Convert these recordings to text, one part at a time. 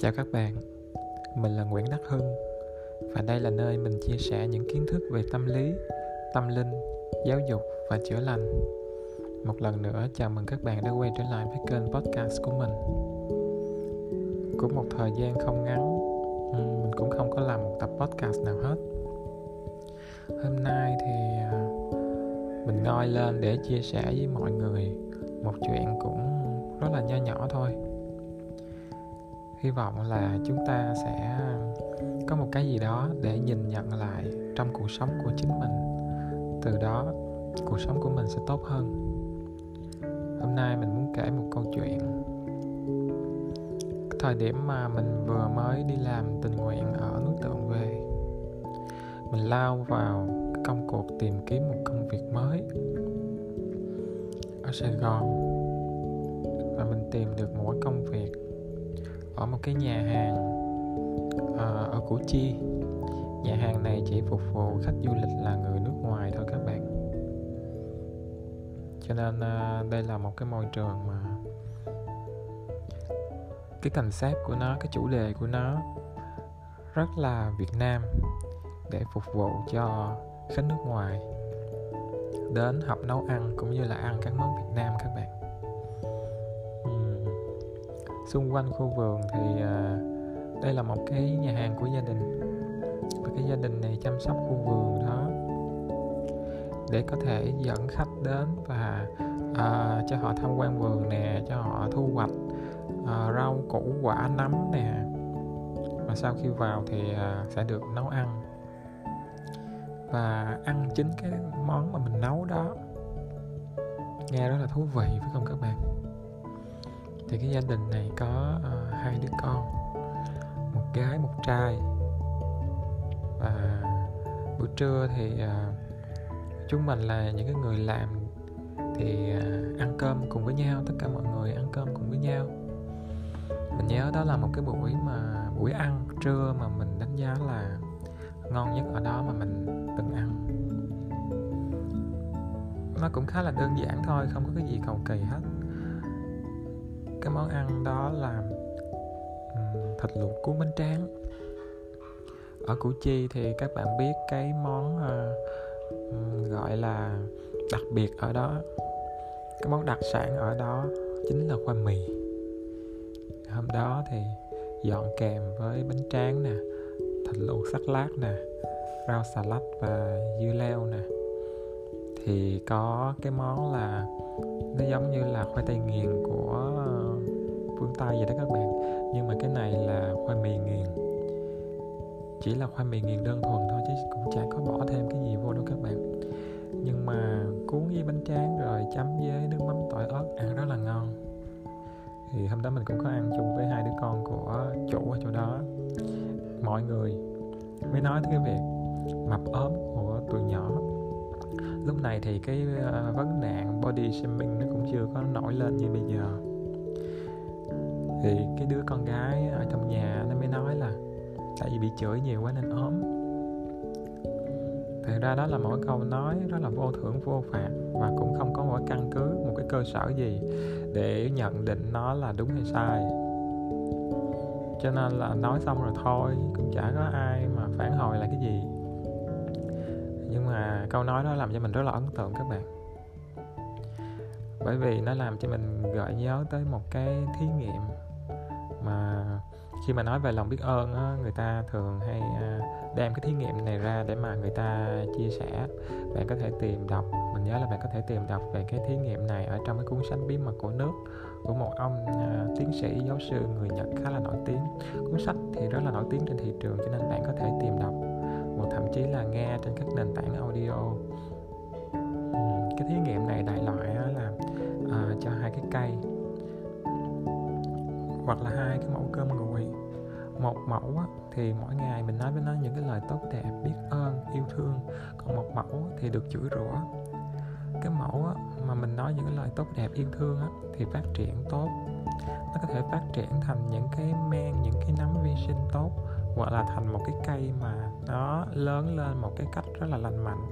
Chào các bạn, mình là Nguyễn Đắc Hưng và đây là nơi mình chia sẻ những kiến thức về tâm lý, tâm linh, giáo dục và chữa lành. Một lần nữa chào mừng các bạn đã quay trở lại với kênh podcast của mình. Cũng một thời gian không ngắn, ừ, mình cũng không có làm một tập podcast nào hết. Hôm nay thì à, mình ngồi lên để chia sẻ với mọi người một chuyện cũng rất là nho nhỏ thôi hy vọng là chúng ta sẽ có một cái gì đó để nhìn nhận lại trong cuộc sống của chính mình. Từ đó, cuộc sống của mình sẽ tốt hơn. Hôm nay mình muốn kể một câu chuyện. Thời điểm mà mình vừa mới đi làm tình nguyện ở núi tượng về, mình lao vào công cuộc tìm kiếm một công việc mới ở sài gòn và mình tìm được một công việc ở một cái nhà hàng à, ở Củ Chi. Nhà hàng này chỉ phục vụ khách du lịch là người nước ngoài thôi các bạn. Cho nên à, đây là một cái môi trường mà cái concept của nó cái chủ đề của nó rất là Việt Nam để phục vụ cho khách nước ngoài đến học nấu ăn cũng như là ăn các món Việt Nam các bạn xung quanh khu vườn thì uh, đây là một cái nhà hàng của gia đình. Và cái gia đình này chăm sóc khu vườn đó để có thể dẫn khách đến và uh, cho họ tham quan vườn nè cho họ thu hoạch uh, rau củ quả nấm nè. Và sau khi vào thì uh, sẽ được nấu ăn. Và ăn chính cái món mà mình nấu đó. Nghe rất là thú vị phải không các bạn? Thì cái gia đình này có uh, hai đứa con một gái một trai. Và buổi trưa thì uh, chúng mình là những cái người làm thì uh, ăn cơm cùng với nhau tất cả mọi người ăn cơm cùng với nhau. Mình nhớ đó là một cái buổi mà buổi ăn trưa mà mình đánh giá là ngon nhất ở đó mà mình từng ăn. Nó cũng khá là đơn giản thôi không có cái gì cầu kỳ hết cái món ăn đó là thịt luộc cuốn bánh tráng. Ở củ chi thì các bạn biết cái món uh, gọi là đặc biệt ở đó. Cái món đặc sản ở đó chính là khoai mì. Hôm đó thì dọn kèm với bánh tráng nè thịt luộc sắc lát nè rau xà lách và dưa leo nè. Thì có cái món là nó giống như là khoai tây nghiền của vươn tay vậy đó các bạn. Nhưng mà cái này là khoai mì nghiền. Chỉ là khoai mì nghiền đơn thuần thôi chứ cũng chả có bỏ thêm cái gì vô đâu các bạn. Nhưng mà cuốn với bánh tráng rồi chấm với nước mắm tỏi ớt, ăn rất là ngon. Thì hôm đó mình cũng có ăn chung với hai đứa con của chủ ở chỗ đó. Mọi người mới nói tới cái việc mập ốm của tụi nhỏ. Lúc này thì cái ờ, vấn nạn body shaming nó cũng chưa có nổi lên như bây giờ thì cái đứa con gái ở trong nhà nó mới nói là tại vì bị chửi nhiều quá nên ốm. Thật ra đó là mỗi câu nói rất là vô thưởng, vô phạt và cũng không có một căn cứ, một cái cơ sở gì để nhận định nó là đúng hay sai. Cho nên là nói xong rồi thôi, cũng chả có ai mà phản hồi lại cái gì. Nhưng mà câu nói đó làm cho mình rất là ấn tượng các bạn. Bởi vì nó làm cho mình gợi nhớ tới một cái thí nghiệm mà khi mà nói về lòng biết ơn á, người ta thường hay à, đem cái thí nghiệm này ra để mà người ta chia sẻ. Bạn có thể tìm đọc mình nhớ là bạn có thể tìm đọc về cái thí nghiệm này ở trong cái cuốn sách bí mật của nước của một ông uh, tiến sĩ giáo sư người Nhật khá là nổi tiếng. Cuốn sách thì rất là nổi tiếng trên thị trường cho nên bạn có thể tìm đọc hoặc thậm chí là nghe trên các nền tảng audio. Cái thí nghiệm này đại loại là uh, cho hai cái cây hoặc là hai cái mẫu cơm nguội. Một mẫu á, thì mỗi ngày mình nói với nó những cái lời tốt đẹp biết ơn yêu thương. Còn một mẫu thì được chửi rủa. Cái mẫu á, mà mình nói những cái lời tốt đẹp yêu thương á, thì phát triển tốt. Nó có thể phát triển thành những cái men những cái nấm vi sinh tốt hoặc là thành một cái cây mà nó lớn lên một cái cách rất là lành mạnh.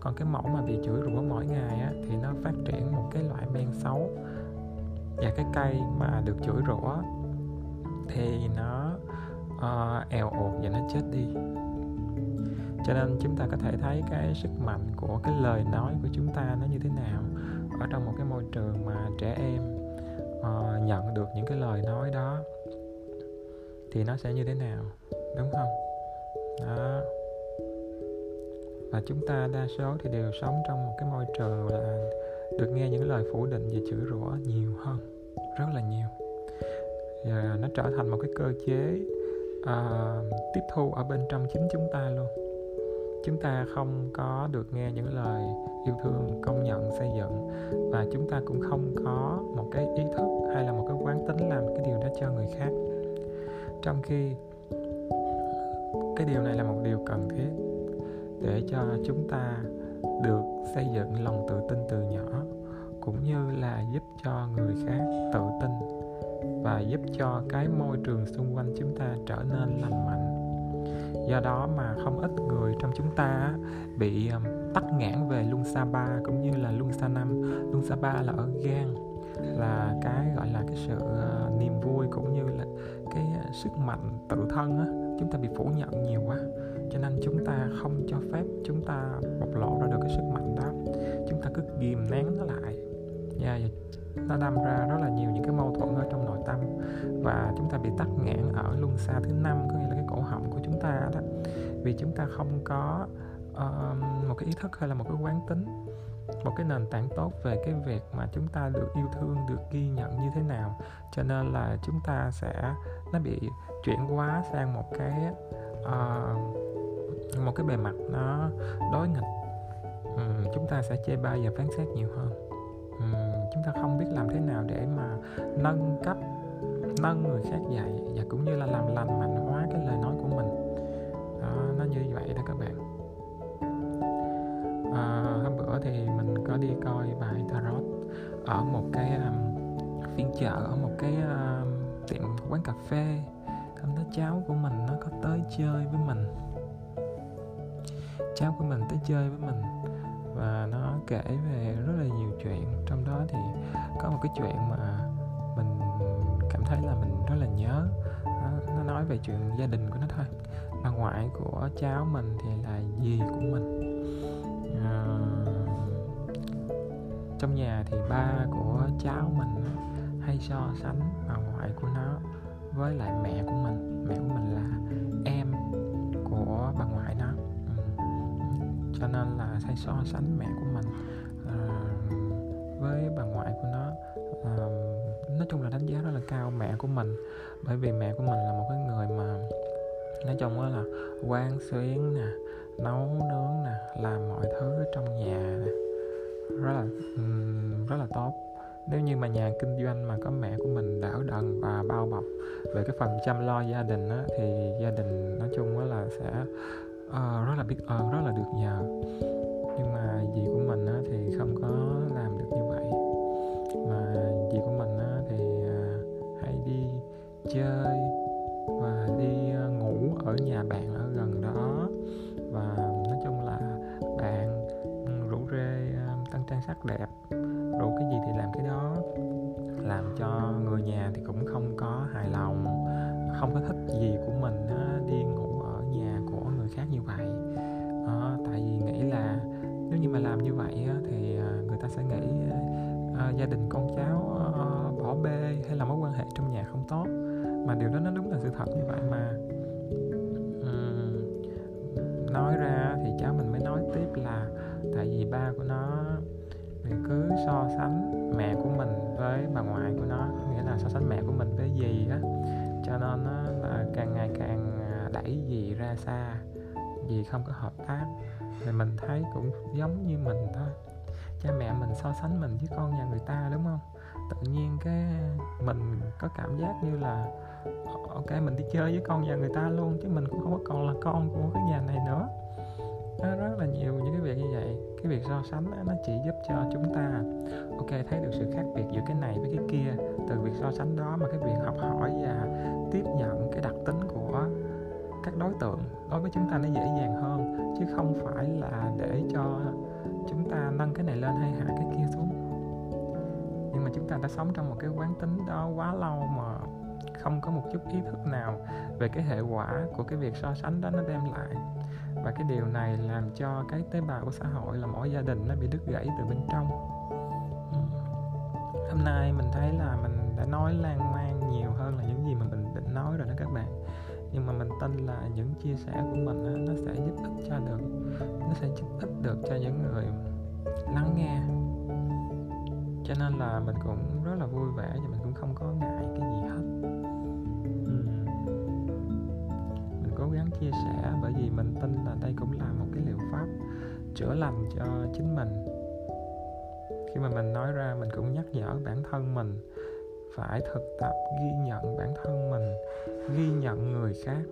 Còn cái mẫu mà bị chửi rủa mỗi ngày á, thì nó phát triển một cái loại men xấu và cái cây mà được chửi rủa thì nó uh, eo ột và nó chết đi. Cho nên chúng ta có thể thấy cái sức mạnh của cái lời nói của chúng ta nó như thế nào ở trong một cái môi trường mà trẻ em uh, nhận được những cái lời nói đó thì nó sẽ như thế nào đúng không? Đó. Và chúng ta đa số thì đều sống trong một cái môi trường là được nghe những lời phủ định và chửi rủa nhiều hơn rất là nhiều. Và nó trở thành một cái cơ chế uh, tiếp thu ở bên trong chính chúng ta luôn. Chúng ta không có được nghe những lời yêu thương công nhận xây dựng và chúng ta cũng không có một cái ý thức hay là một cái quán tính làm cái điều đó cho người khác. Trong khi cái điều này là một điều cần thiết để cho chúng ta được xây dựng lòng tự tin từ nhỏ, cũng như là giúp cho người khác tự tin và giúp cho cái môi trường xung quanh chúng ta trở nên lành mạnh. Do đó mà không ít người trong chúng ta bị tắc nghẽn về luân xa ba cũng như là luân xa năm luân xa ba là ở gan, là cái gọi là cái sự ờ, niềm vui cũng như là cái ờ, sức mạnh tự thân á, chúng ta bị phủ nhận nhiều quá cho nên chúng ta không cho phép chúng ta bộc lộ ra được cái sức mạnh đó. Chúng ta cứ ghìm nén nó lại. Yeah, nó đâm ra rất là nhiều những cái mâu thuẫn ở trong nội tâm. Và chúng ta bị tắc nghẽn ở luân xa thứ năm có nghĩa là cái cổ họng của chúng ta đó. Vì chúng ta không có uh, một cái ý thức hay là một cái quán tính một cái nền tảng tốt về cái việc mà chúng ta được yêu thương được ghi nhận như thế nào. Cho nên là chúng ta sẽ nó bị chuyển hóa sang một cái uh, một cái bề mặt nó đối nghịch. Um, chúng ta sẽ chê bai và phán xét nhiều hơn. Um, chúng ta không biết làm thế nào để mà nâng cấp nâng người khác dạy và cũng như là làm lành mạnh hóa cái lời nói của mình. Đó, nó như vậy đó các bạn. À, hôm bữa thì mình có đi coi bài tarot ở một cái um, phiên chợ ở một cái um, tiệm quán cà phê. Hôm đó cháu của mình nó có tới chơi với mình cháu của mình tới chơi với mình. Và nó kể về rất là nhiều chuyện. Trong đó thì có một cái chuyện mà mình cảm thấy là mình rất là nhớ. Nó, nó nói về chuyện gia đình của nó thôi. Bà ngoại của cháu mình thì là dì của mình. À, trong nhà thì ba của cháu mình hay so sánh bà ngoại của nó với lại mẹ của mình. Mẹ của mình là em của bà ngoại nó cho nên là hay so sánh mẹ của mình uh, với bà ngoại của nó. Uh, nói chung là đánh giá rất là cao mẹ của mình bởi vì mẹ của mình là một cái người mà nói chung đó là quan xuyến nè nấu nướng nè làm mọi thứ trong nhà nè. Rất là um, rất là tốt. Nếu như mà nhà kinh doanh mà có mẹ của mình đỡ đần và bao bọc về cái phần chăm lo gia đình á, thì gia đình nói chung á là sẽ uh, rất là biết ơn rất là được nhờ. Nhưng mà dì của mình á, thì không có làm được như vậy. Mà dì của mình á, thì uh, hay đi chơi và đi uh, ngủ ở nhà bạn ở gần đó. Và nói chung là bạn rủ rê uh, tăng trang sắc đẹp. Mà làm như vậy thì à, người ta sẽ nghĩ à, à, gia đình con cháu bỏ bê hay là mối quan hệ trong nhà không tốt. Mà điều đó nó đúng là sự thật như vậy mà. Nói ra thì cháu mình mới nói tiếp là tại vì ba của nó thì cứ so sánh mẹ của mình với bà ngoại của nó, nghĩa là so sánh mẹ của mình với gì á. Cho nên nó là càng ngày càng đẩy gì ra xa vì không có hợp tác. Thì mình thấy cũng giống như mình thôi. Cha mẹ mình so sánh mình với con nhà người ta đúng không? Tự nhiên cái mình có cảm giác như là ok mình đi chơi với con nhà người ta luôn chứ mình cũng không có còn là con của cái nhà này nữa. Nó rất là nhiều những cái việc như vậy. Cái việc so sánh đó, nó chỉ giúp cho chúng ta ok thấy được sự khác biệt giữa cái này với cái kia. Từ việc so sánh đó mà cái việc học hỏi và tiếp chúng ta nó dễ dàng hơn, chứ không phải là để cho chúng ta nâng cái này lên hay hạ cái kia xuống. Nhưng mà chúng ta đã sống trong một cái quán tính đó quá lâu mà không có một chút ý thức nào về cái hệ quả của cái việc so sánh đó nó đem lại. Và cái điều này làm cho cái tế bào của xã hội là mỗi gia đình nó bị đứt gãy từ bên trong. Hôm nay mình thấy là mình đã nói lan tin là những chia sẻ của mình nó sẽ giúp ích cho được, nó sẽ giúp ích được cho những người lắng nghe. Cho nên là mình cũng rất là vui vẻ và mình cũng không có ngại cái gì hết. Mình cố gắng chia sẻ bởi vì mình tin là đây cũng là một cái liệu pháp chữa lành cho chính mình. Khi mà mình nói ra mình cũng nhắc nhở bản thân mình phải thực tập ghi nhận bản thân mình ghi nhận người khác.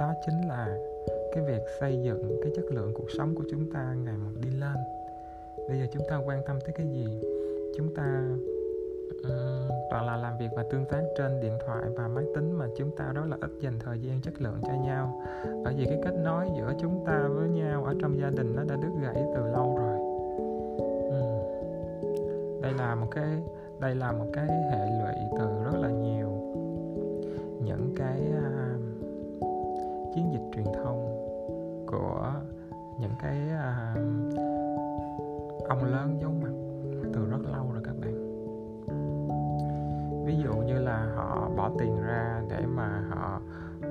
Đó chính là cái việc xây dựng cái chất lượng cuộc sống của chúng ta ngày một đi lên. Bây giờ chúng ta quan tâm tới cái gì? Chúng ta um, toàn là làm việc và tương tác trên điện thoại và máy tính mà chúng ta rất là ít dành thời gian chất lượng cho nhau. Bởi vì cái kết nối giữa chúng ta với nhau ở trong gia đình nó đã đứt gãy từ lâu rồi. Uhm. đây là một cái đây là một cái hệ lụy từ rất là nhiều. Những cái uh, chiến dịch truyền thông của những cái uh, ông lớn giấu mặt từ rất lâu rồi các bạn. Ví dụ như là họ bỏ tiền ra để mà họ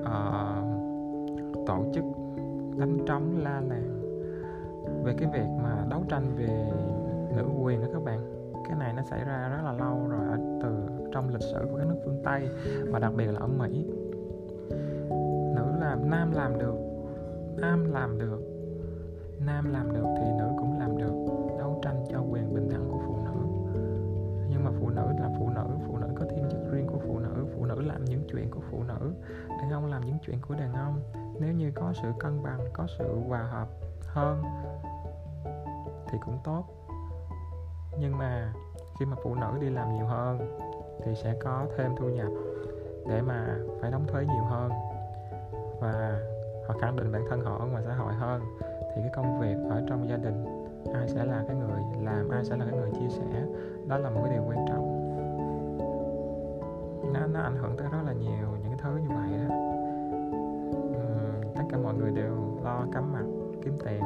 uh, tổ chức đánh trống la làng về cái việc mà đấu tranh về nữ quyền đó các bạn cái này nó xảy ra rất là lâu rồi ở từ trong lịch sử của các nước phương tây và đặc biệt là ở mỹ. Nữ làm, nam làm được, nam làm được, nam làm được thì nữ cũng làm được, đấu tranh cho quyền bình đẳng của phụ nữ. Nhưng mà phụ nữ là phụ nữ phụ nữ có thiên chức riêng của phụ nữ phụ nữ làm những chuyện của phụ nữ. Đàn ông làm những chuyện của đàn ông. Nếu như có sự cân bằng, có sự hòa hợp hơn thì cũng tốt nhưng mà khi mà phụ nữ đi làm nhiều hơn thì sẽ có thêm thu nhập để mà phải đóng thuế nhiều hơn. Và họ khẳng định bản thân họ ở ngoài xã hội hơn. Thì cái công việc ở trong gia đình ai sẽ là cái người làm ai sẽ là cái người chia sẻ đó là một cái điều quan trọng. Nó nó ảnh hưởng tới rất là nhiều những cái thứ như vậy đó. Uhm, tất cả mọi người đều lo cắm mặt kiếm tiền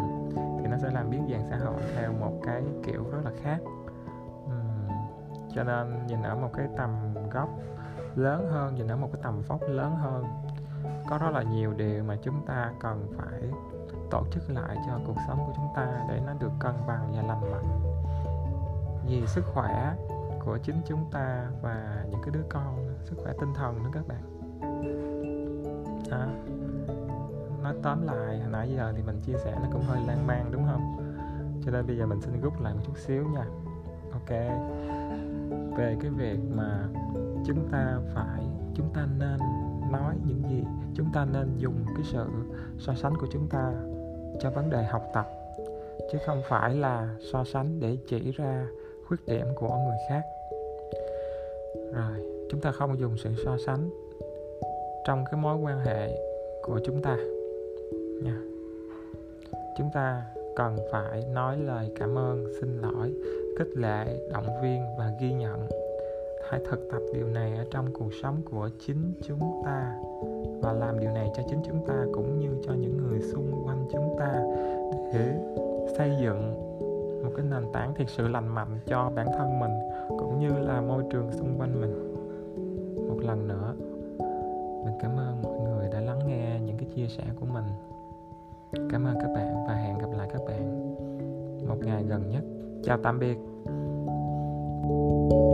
thì nó sẽ làm biến dạng xã hội theo một cái kiểu rất là khác cho nên nhìn ở một cái tầm góc lớn hơn nhìn ở một cái tầm vóc lớn hơn có rất là nhiều điều mà chúng ta cần phải tổ chức lại cho cuộc sống của chúng ta để nó được cân bằng và lành mạnh. Vì sức khỏe của chính chúng ta và những cái đứa con sức khỏe tinh thần nữa các bạn. À, nói tóm lại hồi nãy giờ thì mình chia sẻ nó cũng hơi lan man đúng không? Cho nên bây giờ mình xin rút lại một chút xíu nha. Ok về cái việc mà chúng ta phải, chúng ta nên nói những gì, chúng ta nên dùng cái sự so sánh của chúng ta cho vấn đề học tập, chứ không phải là so sánh để chỉ ra khuyết điểm của người khác. Rồi, chúng ta không dùng sự so sánh trong cái mối quan hệ của chúng ta nha. Chúng ta cần phải nói lời cảm ơn, xin lỗi, khích lệ, động viên và ghi nhận. Hãy thực tập điều này ở trong cuộc sống của chính chúng ta và làm điều này cho chính chúng ta cũng như cho những người xung quanh chúng ta để xây dựng một cái nền tảng thiệt sự lành mạnh cho bản thân mình cũng như là môi trường xung quanh mình. Một lần nữa, mình cảm ơn mọi người đã lắng nghe những cái chia sẻ của mình cảm ơn các bạn và hẹn gặp lại các bạn một ngày gần nhất. Chào tạm biệt. thank you